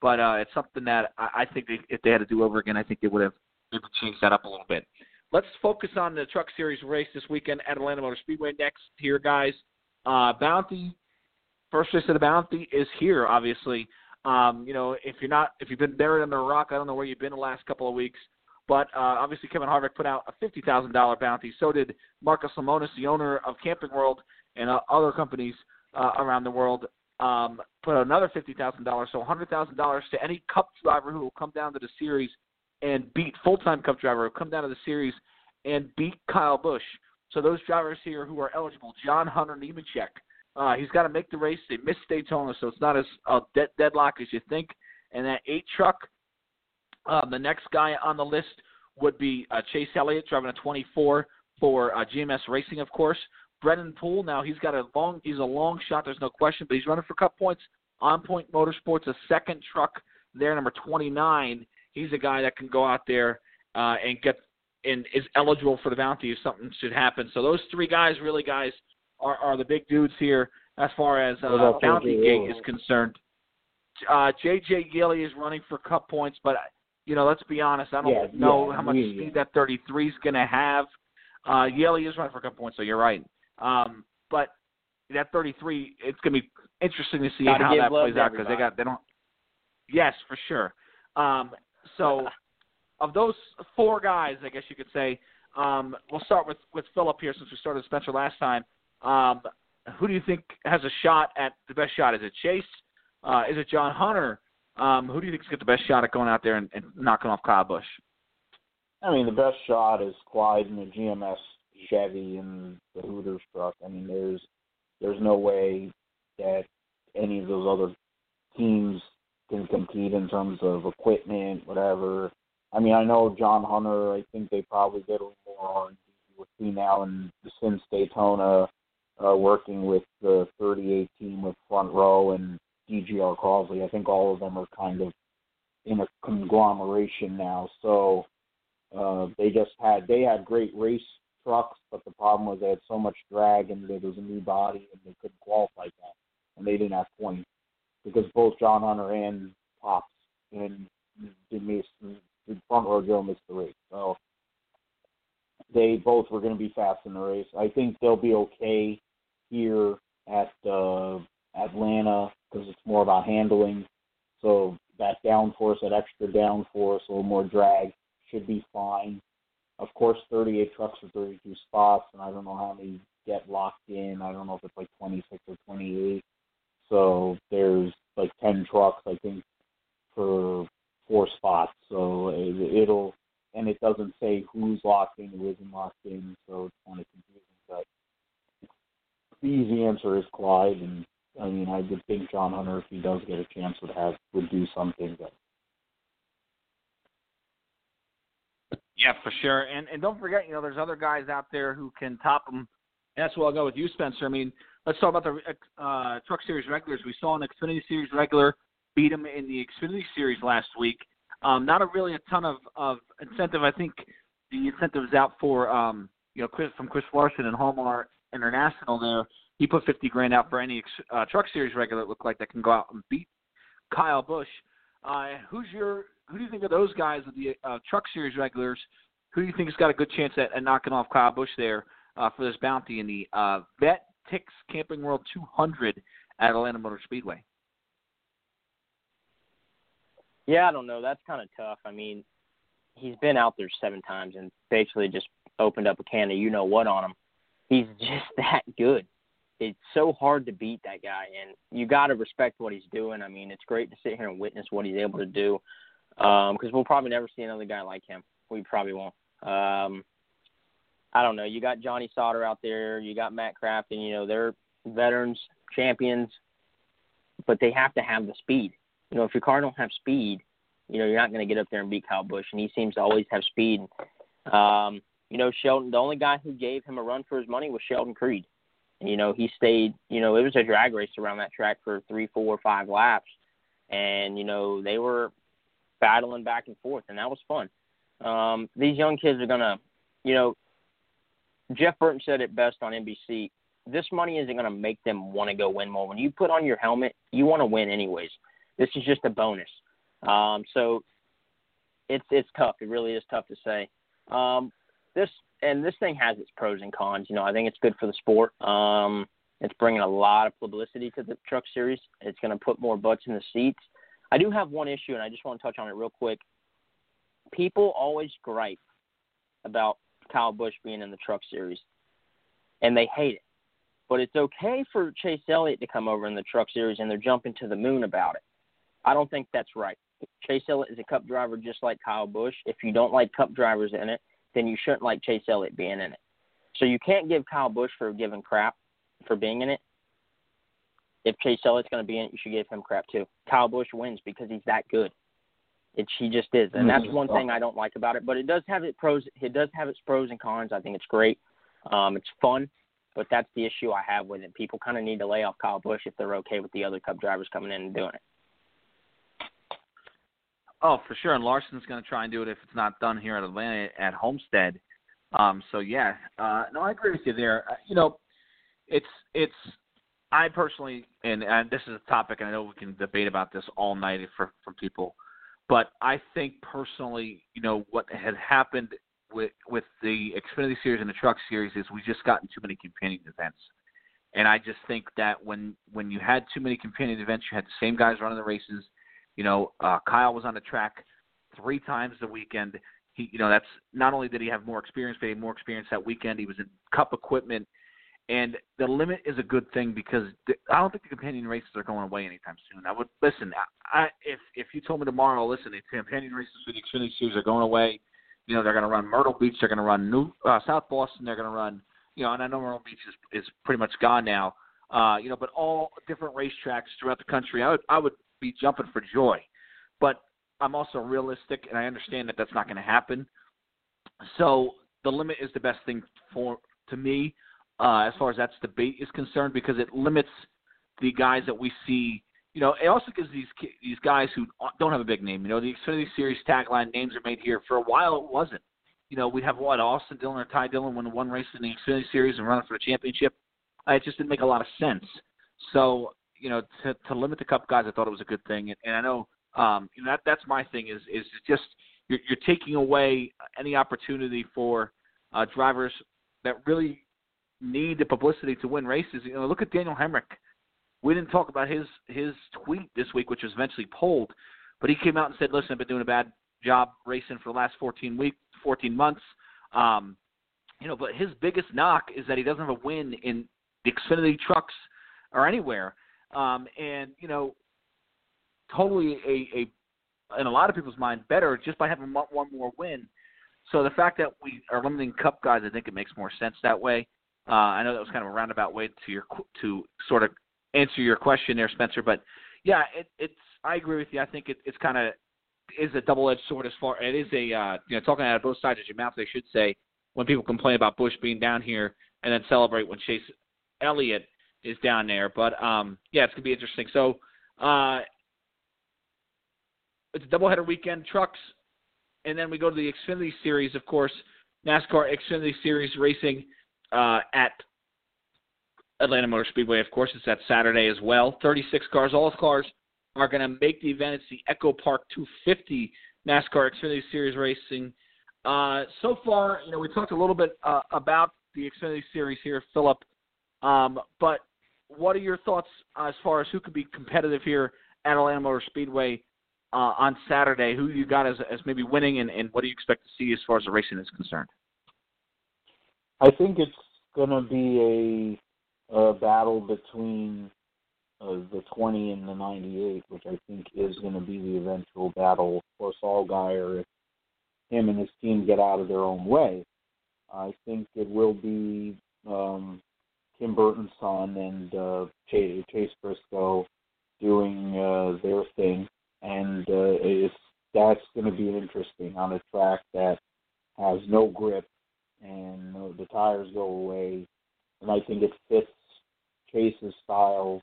but uh, it's something that I, I think they, if they had to do over again, I think they would have maybe changed that up a little bit. Let's focus on the Truck Series race this weekend at Atlanta Motor Speedway next here, guys. Uh, Bounty, first race of the Bounty is here, obviously. Um, you know, if you're not, if you've been buried under a rock, I don't know where you've been the last couple of weeks. But uh, obviously, Kevin Harvick put out a fifty thousand dollar bounty. So did Marcus Lemonis, the owner of Camping World and uh, other companies uh, around the world. Um, put another fifty thousand dollars, so hundred thousand dollars to any Cup driver who will come down to the series and beat full-time Cup driver who come down to the series and beat Kyle Busch. So those drivers here who are eligible, John Hunter Nemechek, uh, he's got to make the race. They missed Daytona, so it's not as uh, dead, deadlock as you think. And that eight truck, um, the next guy on the list would be uh, Chase Elliott driving a 24 for uh, GMS Racing, of course. Brennan Poole, now he's got a long, he's a long shot. There's no question, but he's running for Cup points. On Point Motorsports, a second truck there, number 29. He's a guy that can go out there uh, and get and is eligible for the bounty if something should happen. So those three guys, really, guys, are, are the big dudes here as far as uh, bounty gate is concerned. Uh, JJ Yeley is running for cup points, but you know, let's be honest. I don't Yeah, know yeah, how much yeah, speed that 33 is going to have. Uh, Yeley is running for cup points, so you're right. Um, but that 33, it's going to be interesting to see Gotta how that plays out because they got they don't. Yes, for sure. Um, so of those four guys, I guess you could say, um, we'll start with with Philip here since we started with Spencer last time. Um, who do you think has a shot at the best shot? Is it Chase? Uh, is it John Hunter? Um, who do you think's got the best shot at going out there and, and knocking off Kyle Busch? I mean, the best shot is Clyde in the GMS Chevy and the Hooters truck. I mean, there's there's no way that any of those other teams can compete in terms of equipment, whatever. I mean, I know John Hunter. I think they probably did a little more R&D with me now and since Daytona, uh, working with the 38 team with Front Row and DGR Crosley. I think all of them are kind of in a conglomeration now. So uh, they just had they had great race trucks, but the problem was they had so much drag and there was a new body and they couldn't qualify that, and they didn't have points because both John Hunter and Pops and did miss the front row Joe missed the race. So they both were going to be fast in the race. I think they'll be okay here at uh, Atlanta because it's more about handling. So that downforce, that extra downforce, a little more drag should be fine. Of course, 38 trucks for 32 spots, and I don't know how many get locked in. I don't know if it's like 26 or 28. So there's like 10 trucks, I think, for four spots. So it, it'll, and it doesn't say who's locked in, who isn't locked in, so it's kind of confusing. But the easy answer is Clyde, and I mean, I would think John Hunter, if he does get a chance, would have would do something. But Yeah, for sure. And and don't forget, you know, there's other guys out there who can top them. And that's where I'll go with you, Spencer. I mean, let's talk about the uh, Truck Series regulars. We saw an Xfinity Series regular beat him in the Xfinity Series last week. Um, not a really a ton of, of incentive. I think the incentive is out for um, you know Chris from Chris Larson and Hallmark International. There, he put fifty grand out for any uh, Truck Series regular that look like that can go out and beat Kyle Busch. Uh, who's your who do you think of those guys with the uh, Truck Series regulars? Who do you think has got a good chance at, at knocking off Kyle Busch there uh, for this bounty in the uh, Vet Tix Camping World 200 at Atlanta Motor Speedway? Yeah, I don't know. That's kind of tough. I mean, he's been out there seven times and basically just opened up a can of you know what on him. He's just that good. It's so hard to beat that guy, and you got to respect what he's doing. I mean, it's great to sit here and witness what he's able to do because we'll probably never see another guy like him. We probably won't. Um, I don't know. You got Johnny Sauter out there. You got Matt Kraft, and you know they're veterans, champions, but they have to have the speed. You know, if your car don't have speed, you know you're not going to get up there and beat Kyle Busch, and he seems to always have speed. Um, you know, Sheldon. The only guy who gave him a run for his money was Sheldon Creed. You know, he stayed. You know, it was a drag race around that track for three, four, five laps, and you know they were battling back and forth, and that was fun. Um, these young kids are gonna, you know, Jeff Burton said it best on NBC. This money isn't going to make them want to go win more. When you put on your helmet, you want to win anyways. This is just a bonus. Um, so it's it's tough. It really is tough to say. Um, this and this thing has its pros and cons. You know, I think it's good for the sport. Um, it's bringing a lot of publicity to the Truck Series. It's going to put more butts in the seats. I do have one issue, and I just want to touch on it real quick. People always gripe about Kyle Busch being in the Truck Series, and they hate it. But it's okay for Chase Elliott to come over in the Truck Series, and they're jumping to the moon about it. I don't think that's right. Chase Elliott is a Cup driver just like Kyle Busch. If you don't like Cup drivers in it, then you shouldn't like Chase Elliott being in it. So you can't give Kyle Busch for giving crap for being in it. If Chase Elliott's going to be in it, you should give him crap too. Kyle Busch wins because he's that good. It he just is, and that's one thing I don't like about it. But it does have its pros. It does have its pros and cons. I think it's great. Um, it's fun. But that's the issue I have with it. People kind of need to lay off Kyle Busch if they're okay with the other Cup drivers coming in and doing it. Oh, for sure. And Larson's going to try and do it if it's not done here at Atlanta at Homestead. Um, so yeah, uh, no, I agree with you there. Uh, you know, it's it's. I personally, and, and this is a topic, and I know we can debate about this all night for from people, but I think personally, you know, what had happened with with the Xfinity Series and the Truck Series is we just gotten too many companion events. And I just think that when when you had too many companion events, you had the same guys running the races. You know, uh, Kyle was on the track three times the weekend. He, you know, that's not only did he have more experience, but he had more experience that weekend. He was in Cup equipment, and the limit is a good thing because the, I don't think the companion races are going away anytime soon. I would listen. I, if if you told me tomorrow, listen, the companion races for the Xfinity Series are going away. You know, they're going to run Myrtle Beach, they're going to run New uh, South Boston, they're going to run. You know, and I know Myrtle Beach is is pretty much gone now. Uh, you know, but all different racetracks throughout the country, I would I would be jumping for joy. But I'm also realistic, and I understand that that's not going to happen. So the limit is the best thing for to me uh, as far as that debate is concerned because it limits the guys that we see. You know, it also gives these these guys who don't have a big name. You know, the Xfinity Series tagline "Names are made here." For a while, it wasn't. You know, we'd have what Austin Dillon or Ty Dillon win one race in the Xfinity Series and run for the championship. Uh, it just didn't make a lot of sense. So, you know, to to limit the Cup guys, I thought it was a good thing. And, and I know um, you know, that that's my thing is is just you're, you're taking away any opportunity for uh, drivers that really need the publicity to win races. You know, look at Daniel Hemric. We didn't talk about his his tweet this week, which was eventually pulled, but he came out and said, "Listen, I've been doing a bad job racing for the last 14 weeks, 14 months." Um, you know, but his biggest knock is that he doesn't have a win in the Xfinity trucks or anywhere. Um, and you know, totally a, a in a lot of people's mind better just by having one more win. So the fact that we are limiting Cup guys, I think it makes more sense that way. Uh, I know that was kind of a roundabout way to your to sort of answer your question there, Spencer. But yeah, it, it's I agree with you. I think it, it's kind of is a double-edged sword as far it is a uh, you know talking out of both sides of your mouth. They should say when people complain about Busch being down here and then celebrate when Chase Elliott is down there. But um, yeah, it's gonna be interesting. So uh, it's a doubleheader weekend, trucks, and then we go to the Xfinity Series, of course, NASCAR Xfinity Series racing uh, at Atlanta Motor Speedway. Of course, it's that Saturday as well. 36 cars, all cars are going to make the event. It's the EchoPark 250 NASCAR Xfinity Series racing. Uh, so far, you know, we talked a little bit uh, about the Xfinity Series here, Philip. Um, but what are your thoughts as far as who could be competitive here at Atlanta Motor Speedway uh, on Saturday. Who you got as, as maybe winning, and, and what do you expect to see as far as the racing is concerned? I think it's going to be a, a battle between uh, the 20 and the 98, which I think is going to be the eventual battle. Of course, Allgaier, if him and his team get out of their own way, I think it will be um, Tim Burton's son and uh, Chase, Chase Briscoe doing uh, their thing and uh, it's that's going to be interesting on a track that has no grip and uh, the tires go away, and I think it fits Chase's style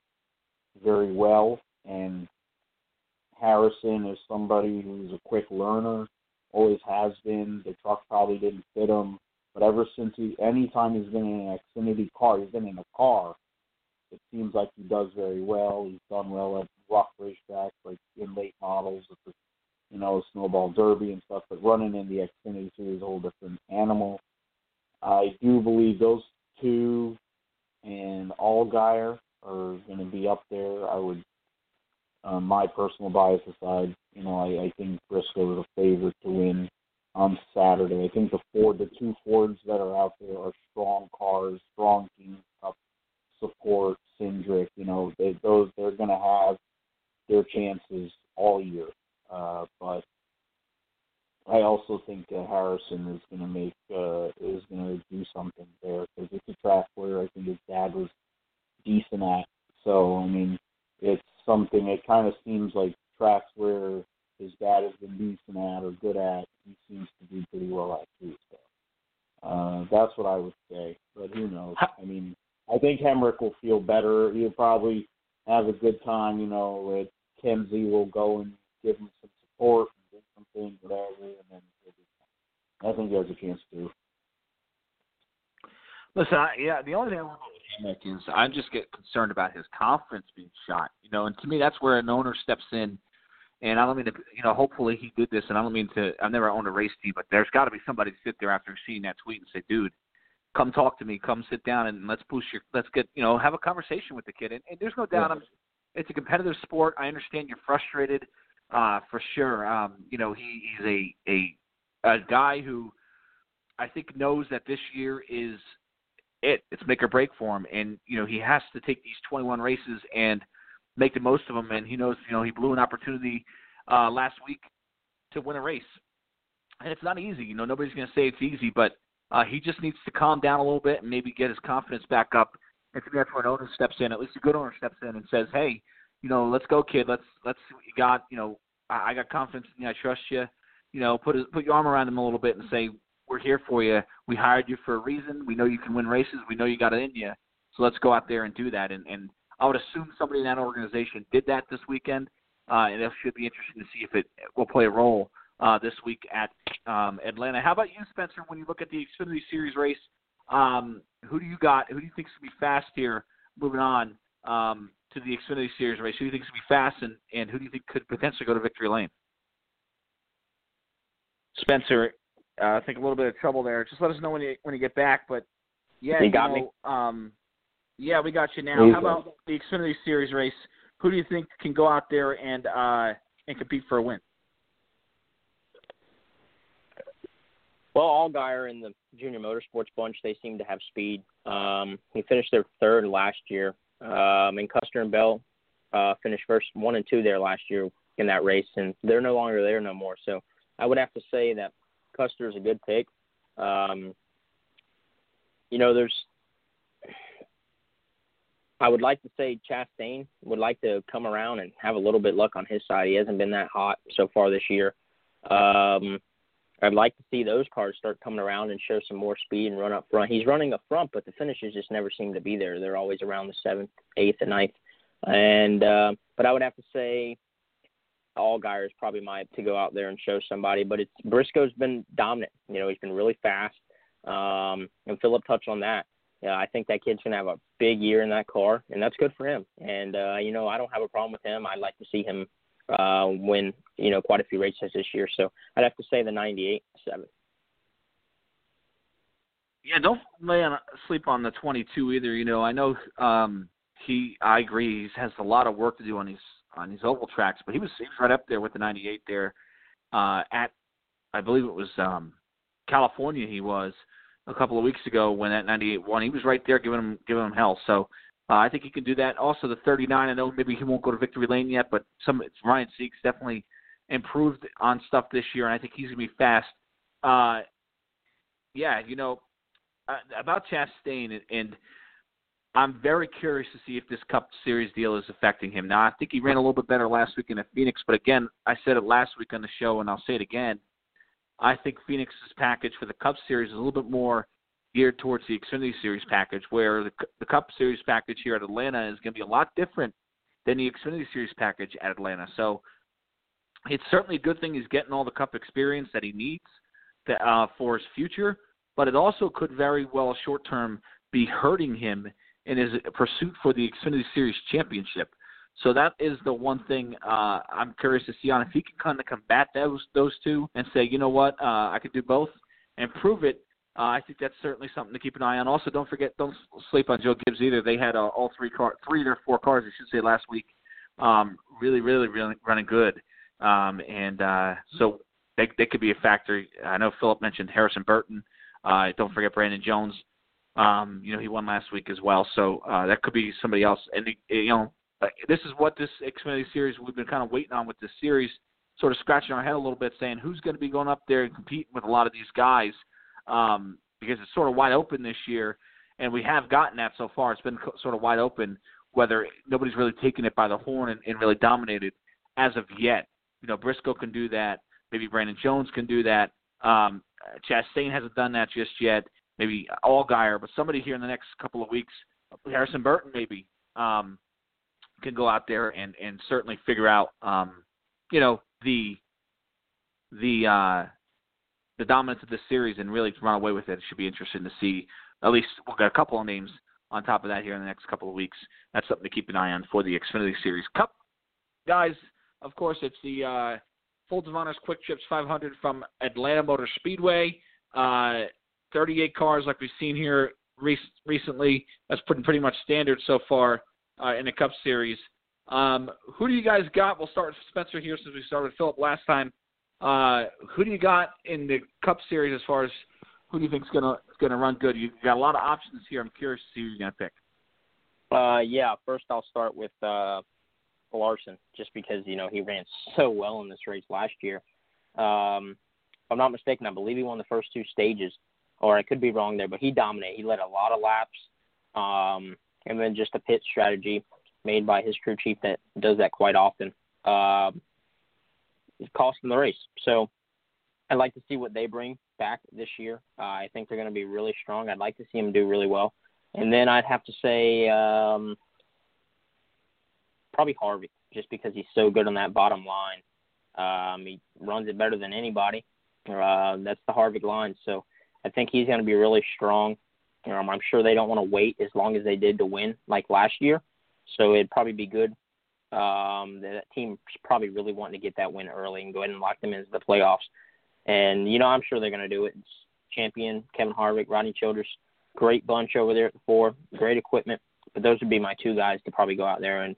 very well. And Harrison is somebody who's a quick learner, always has been. The truck probably didn't fit him, but ever since he, anytime he's been in an Xfinity car, he's been in a car. It seems like he does very well. He's done well at rough racetracks like in late models with the you know snowball derby and stuff, but running in the Xfinity series is a whole different animal. I do believe those two and Allgaier are going to be up there. I would, um, my personal bias aside, you know, I, I think Briscoe is a favorite to win Saturday. I think the Ford, the two Fords that are out there are strong cars, strong team up support, Cindric. You know, they, those they're going to have their chances all year. Uh, but I also think that Harrison is going to make uh, is going to do something there because it's a track where I think his dad was decent at. So I mean, it's something. It kind of seems like tracks where his dad has been decent at or good at. He seems to do pretty well at too. So uh, that's what I would say. But who knows? I mean, think Hemric will feel better. He'll probably have a good time. You know, Kenzie will go and give him some support and do something, whatever, and then I think he has a chance to. Listen, I, yeah, the only thing I want to make is I just get concerned about his confidence being shot. You know, and to me, that's where an owner steps in. And I don't mean to, you know, hopefully he did this, and I don't mean to. I've never owned a race team, but there's got to be somebody to sit there after seeing that tweet and say, "Dude, come talk to me, come sit down, and let's boost your, let's get, you know, have a conversation with the kid." And, and there's no doubt, I'm, it's a competitive sport. I understand you're frustrated, uh, for sure. Um, you know, he, he's a a a guy who I think knows that this year is it. It's make or break for him, and you know he has to take these 21 races and make the most of them. And he knows, you know, he blew an opportunity uh, last week to win a race, and it's not easy. You know, nobody's going to say it's easy, but uh, he just needs to calm down a little bit and maybe get his confidence back up. And to me, that's where an owner steps in. At least a good owner steps in and says, "Hey, you know, let's go, kid. Let's let's see what you got. You know, I, I got confidence in you. I trust you. You know, put put your arm around him a little bit and say, we're here for you. We hired you for a reason. We know you can win races. We know you got it in you. So let's go out there and do that. And, and I would assume somebody in that organization did that this weekend, uh, and it should be interesting to see if it will play a role uh, this week at um, Atlanta. How about you, Spencer? When you look at the Xfinity Series race, um, who do you got? Who do you think is going to be fast here? Moving on um, to the Xfinity Series race, who do you think is going to be fast, and, and who do you think could potentially go to victory lane? Spencer, uh, I think a little bit of trouble there. Just let us know when you when you get back. But yeah, you, you got know, me. Um, yeah, we got you now. How about the Xfinity Series race? Who do you think can go out there and uh, and compete for a win? Well, Allgaier and the Junior Motorsports bunch, they seem to have speed. Um, he finished their third last year, um, and Custer and Bell uh, finished first one and two there last year in that race, and they're no longer there no more. So I would have to say that Custer is a good pick. Um, you know, there's. I would like to say Chastain would like to come around and have a little bit luck on his side. He hasn't been that hot so far this year. Um, I'd like to see those cars start coming around and show some more speed and run up front. He's running up front, but the finishes just never seem to be there. They're always around the seventh, eighth, and ninth. And uh, but I would have to say Allgaier is probably my to go out there and show somebody. But it's Briscoe's been dominant. You know, he's been really fast. Um, and Philip touched on that. Yeah, I think that kid's gonna have a big year in that car, and that's good for him. And uh, you know, I don't have a problem with him. I'd like to see him uh, win, you know, quite a few races this year. So I'd have to say the 98 seven. Yeah, don't lay on sleep on the 22 either. You know, I know um, he. I agree. He has a lot of work to do on these on these oval tracks, but he was he was right up there with the 98 there uh, at I believe it was um, California. He was a couple of weeks ago when that 98 won. He was right there giving him giving him hell. So uh, I think he can do that. Also the 39. I know maybe he won't go to victory lane yet, but some Ryan Sieg's definitely improved on stuff this year, and I think he's gonna be fast. Uh, yeah, you know uh, about Chastain and. and I'm very curious to see if this Cup Series deal is affecting him. Now, I think he ran a little bit better last weekend at Phoenix, but again, I said it last week on the show, and I'll say it again. I think Phoenix's package for the Cup Series is a little bit more geared towards the Xfinity Series package, where the, the Cup Series package here at Atlanta is going to be a lot different than the Xfinity Series package at Atlanta. So it's certainly a good thing he's getting all the Cup experience that he needs to, uh, for his future, but it also could very well short term be hurting him in his pursuit for the Xfinity Series championship. So that is the one thing uh, I'm curious to see on if he can kind of combat those those two and say, you know what, uh, I could do both and prove it. Uh, I think that's certainly something to keep an eye on. Also, don't forget, don't sleep on Joe Gibbs either. They had uh, all three car, three their four cars, I should say, last week. Um, really, really, really running good, um, and uh, so they they could be a factor. I know Philip mentioned Harrison Burton. Uh, don't forget Brandon Jones. Um, you know, he won last week as well, so uh, that could be somebody else. And you know, this is what this Xfinity series we've been kind of waiting on with this series, sort of scratching our head a little bit, saying who's going to be going up there and competing with a lot of these guys, um, because it's sort of wide open this year, and we have gotten that so far. It's been sort of wide open, whether nobody's really taken it by the horn and, and really dominated as of yet. You know, Briscoe can do that. Maybe Brandon Jones can do that. Um, Chastain hasn't done that just yet maybe Allgaier, but somebody here in the next couple of weeks Harrison Burton maybe um, can go out there and and certainly figure out um, you know the the uh, the dominance of this series and really run away with it. It should be interesting to see. At least we'll get a couple of names on top of that here in the next couple of weeks. That's something to keep an eye on for the Xfinity Series Cup. Guys, of course, it's the uh, Folds of Honors Quick Trips 500 from Atlanta Motor Speedway. Uh, 38 cars like we've seen here re- recently. That's pretty, pretty much standard so far uh, in the Cup Series. Um, who do you guys got? We'll start with Spencer here since we started Philip last time. Uh, who do you got in the Cup Series as far as who do you think is gonna gonna run good? You got a lot of options here. I'm curious to see who you're gonna pick. Uh, yeah, first I'll start with uh, Larson, just because you know he ran so well in this race last year. Um, if I'm not mistaken, I believe he won the first two stages, or I could be wrong there, but he dominated. He led a lot of laps, um, and then just a pit strategy made by his crew chief that does that quite often. Um, cost them the race. So I'd like to see what they bring back this year. Uh, I think they're going to be really strong. I'd like to see them do really well. And then I'd have to say um, probably Harvick, just because he's so good on that bottom line. Um, he runs it better than anybody. Uh, that's the Harvick line. So I think he's going to be really strong. Um, I'm sure they don't want to wait as long as they did to win like last year. So it'd probably be good. Um, that team's probably really wanting to get that win early and go ahead and lock them into the playoffs. And you know, I'm sure they're going to do it. It's champion Kevin Harvick, Rodney Childers, great bunch over there at the four, great equipment. But those would be my two guys to probably go out there and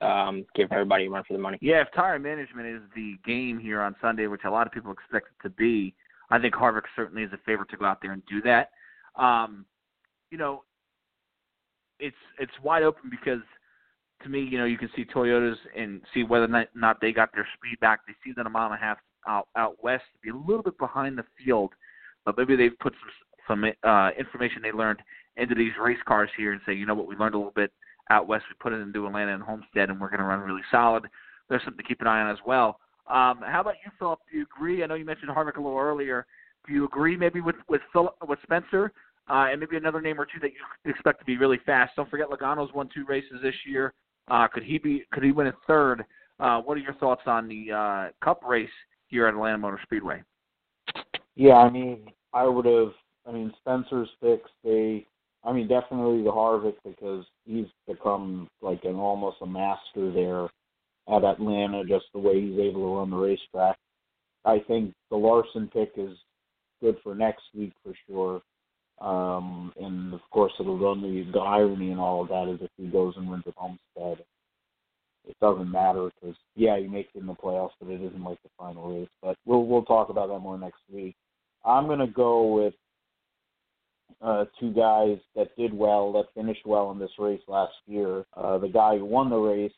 um, give everybody a run for the money. Yeah, if tire management is the game here on Sunday, which a lot of people expect it to be, I think Harvick certainly is a favorite to go out there and do that. Um, you know, it's it's wide open because to me, you know, you can see Toyotas and see whether or not they got their speed back. They see that a mile and a half out out west to be a little bit behind the field, but maybe they've put some some uh, information they learned into these race cars here and say, you know what, we learned a little bit out west. We put it into Atlanta and Homestead, and we're going to run really solid. There's something to keep an eye on as well. Um, how about you, Philip? Do you agree? I know you mentioned Harvick a little earlier. Do you agree maybe with with Philip, with Spencer, uh, and maybe another name or two that you expect to be really fast? Don't forget Logano's won two races this year. Uh, could he be? Could he win a third? Uh, what are your thoughts on the uh, Cup race here at Atlanta Motor Speedway? Yeah, I mean, I would have. I mean, Spencer's picks. They, I mean, definitely the Harvick because he's become like an almost a master there at Atlanta, just the way he's able to run the racetrack. I think the Larson pick is good for next week for sure. Um, and of course, it'll run the, irony and all of that is if he goes and wins at Homestead, it doesn't matter because yeah, he makes it in the playoffs, but it isn't like the final race. But we'll we'll talk about that more next week. I'm gonna go with uh, two guys that did well, that finished well in this race last year. Uh, the guy who won the race,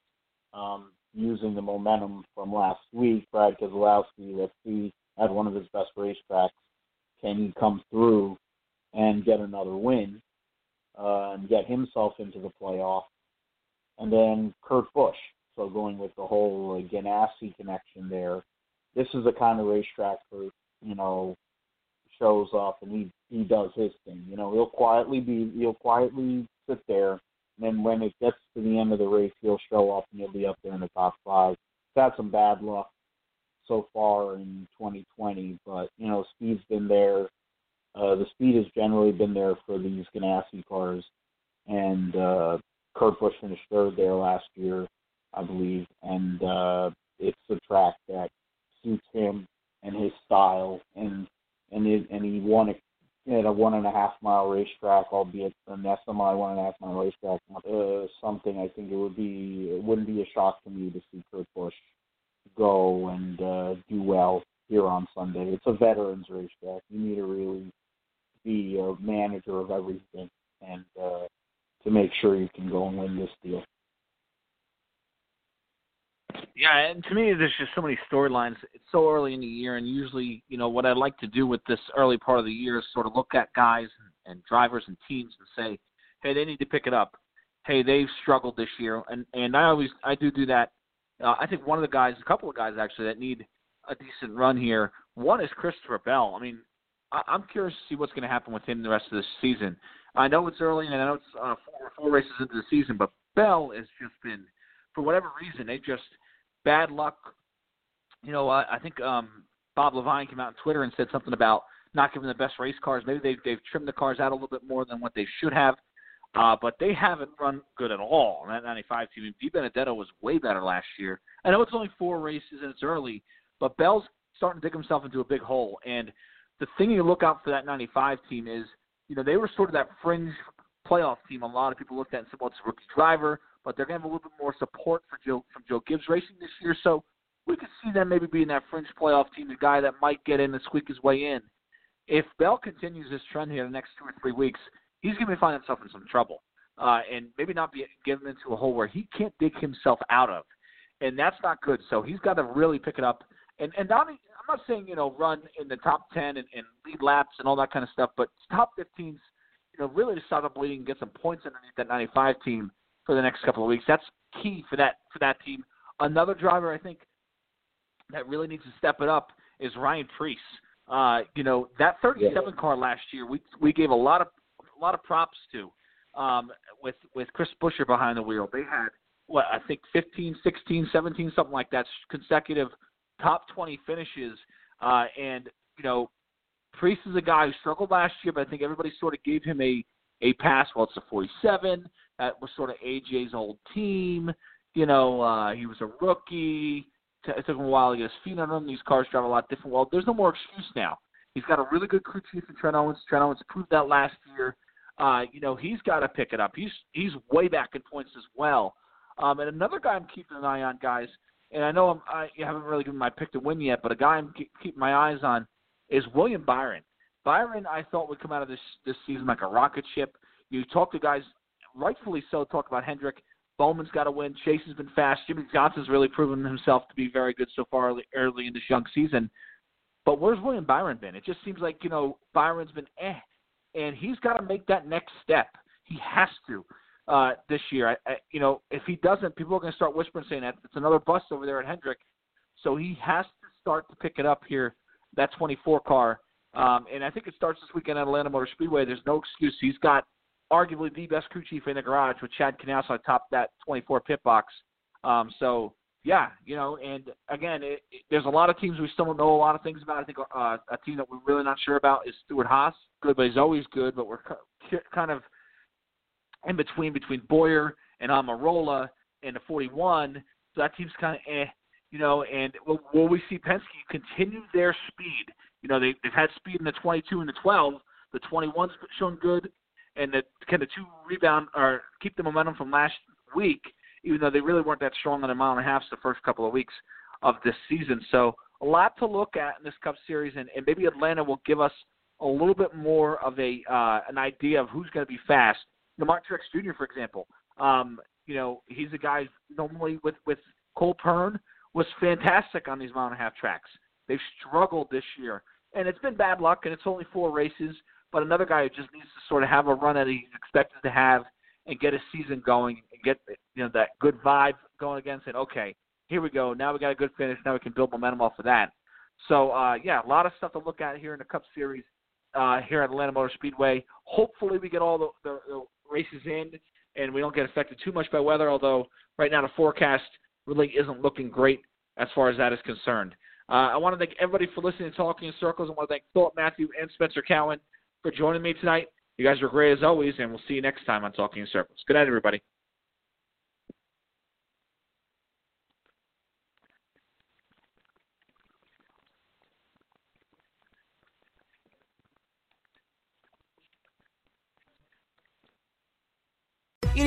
um, using the momentum from last week, Brad Keselowski. Let's see, had one of his best racetracks. Can he come through and get another win uh, and get himself into the playoff. And then Kurt Busch. So going with the whole uh, Ganassi connection there, this is the kind of racetrack where you know shows up and he he does his thing. You know he'll quietly be he'll quietly sit there, and then when it gets to the end of the race, he'll show up and he'll be up there in the top five. He's had some bad luck so far in 2020, but you know speed's been there uh, the speed has generally been there for these Ganassi cars, and uh, Kurt Busch finished third there last year, I believe, and uh, it's a track that suits him and his style, and and it, and he won it at a one and a half mile racetrack, albeit an SMI one and a half mile racetrack. Uh, something I think it would be it wouldn't be a shock to me to see Kurt Busch go and uh, do well here on Sunday. It's a veterans racetrack. You need to really be a manager of everything and uh, to make sure you can go and win this deal. Yeah, and to me, there's just so many storylines. It's so early in the year, and usually, you know, what I like to do with this early part of the year is sort of look at guys and, and drivers and teams and say, hey, they need to pick it up. Hey, they've struggled this year, and and I always I do do that. Uh, I think one of the guys, a couple of guys actually, that need a decent run here. One is Christopher Bell. I mean, I'm curious to see what's going to happen with him the rest of this season. I know it's early, and I know it's uh, four, four races into the season, but Bell has just been, for whatever reason, they just bad luck. You know, I, I think um, Bob Leavine came out on Twitter and said something about not giving the best race cars. Maybe they've they've trimmed the cars out a little bit more than what they should have. Uh, but they haven't run good at all. That 95 team, DiBenedetto was way better last year. I know it's only four races and it's early, but Bell's starting to dig himself into a big hole. And the thing you look out for that 95 team is, you know, they were sort of that fringe playoff team. A lot of people looked at and said, well, it's a rookie driver, but they're going to have a little bit more support for Joe, from Joe Gibbs Racing this year. So we could see them maybe being that fringe playoff team, the guy that might get in and squeak his way in. If Bell continues this trend here the next two or three weeks, he's going to find himself in some trouble, uh, and maybe not be get into a hole where he can't dig himself out of, and that's not good. So he's got to really pick it up. And and I'm not saying you know run in the top ten and, and lead laps and all that kind of stuff, but top 15s, you know, really to start up bleeding and get some points underneath that 95 team for the next couple of weeks. That's key for that for that team. Another driver I think that really needs to step it up is Ryan Preece. Uh, you know that 37 yeah. car last year, we we gave a lot of a lot of props to um, with with Chris Buescher behind the wheel. They had what I think 15, 16, 17, something like that consecutive top 20 finishes. Uh, and you know, Preece is a guy who struggled last year, but I think everybody sort of gave him a a pass. Well, it's a 47. That was sort of AJ's old team. You know, uh, he was a rookie. It took him a while to get his feet under him. These cars drive a lot different. Well, there's no more excuse now. He's got a really good crew chief in Trent Owens. Trent Owens proved that last year. Uh, you know, he's got to pick it up. He's he's way back in points as well. Um, and another guy I'm keeping an eye on, guys, and I know I'm, I haven't really given my pick to win yet, but a guy I'm keep, keeping my eyes on is William Byron. Byron, I thought would come out of this this season like a rocket ship. You talk to guys, rightfully so, talk about Hendrick. Bowman's got to win. Chase has been fast. Jimmie Johnson's really proven himself to be very good so far early, early in this young season. But where's William Byron been? It just seems like you know Byron's been eh, and he's got to make that next step. He has to uh, this year. I, I, you know, if he doesn't, people are going to start whispering saying that it's another bust over there at Hendrick. So he has to start to pick it up here. That 24 car, um, and I think it starts this weekend at Atlanta Motor Speedway. There's no excuse. He's got arguably the best crew chief in the garage with Chad Knaus on top that 24 pit box. Um, so yeah, you know, and again, it, it, there's a lot of teams we still don't know a lot of things about. I think uh, a team that we're really not sure about is Stewart-Haas. Good, but he's always good, but we're kind of in between between Bowyer and Almirola and the 41. So that team's kind of eh, you know. And will, will we see Penske continue their speed? You know, they, they've had speed in the 22 and the 12. The 21's shown good, and the kind of two rebound or keep the momentum from last week even though they really weren't that strong on a mile and a half the first couple of weeks of this season. So a lot to look at in this Cup Series, and, and maybe Atlanta will give us a little bit more of a uh, an idea of who's going to be fast. Mark Truex Jr., for example, um, you know he's a guy normally with with Cole Pearn was fantastic on these mile and a half tracks. They've struggled this year, and it's been bad luck, and it's only four races. But another guy who just needs to sort of have a run that he's expected to have and get a season going and get you know that good vibe going again. Saying, okay, here we go. Now we got a good finish. Now we can build momentum off of that. So uh, yeah, a lot of stuff to look at here in the Cup Series uh, here at Atlanta Motor Speedway. Hopefully, we get all the, the races in and we don't get affected too much by weather. Although right now the forecast really isn't looking great as far as that is concerned. Uh, I want to thank everybody for listening to Talking in Circles. I want to thank Philip Matthew and Spencer Cowan for joining me tonight. You guys are great as always, and we'll see you next time on Talking in Circles. Good night, everybody. It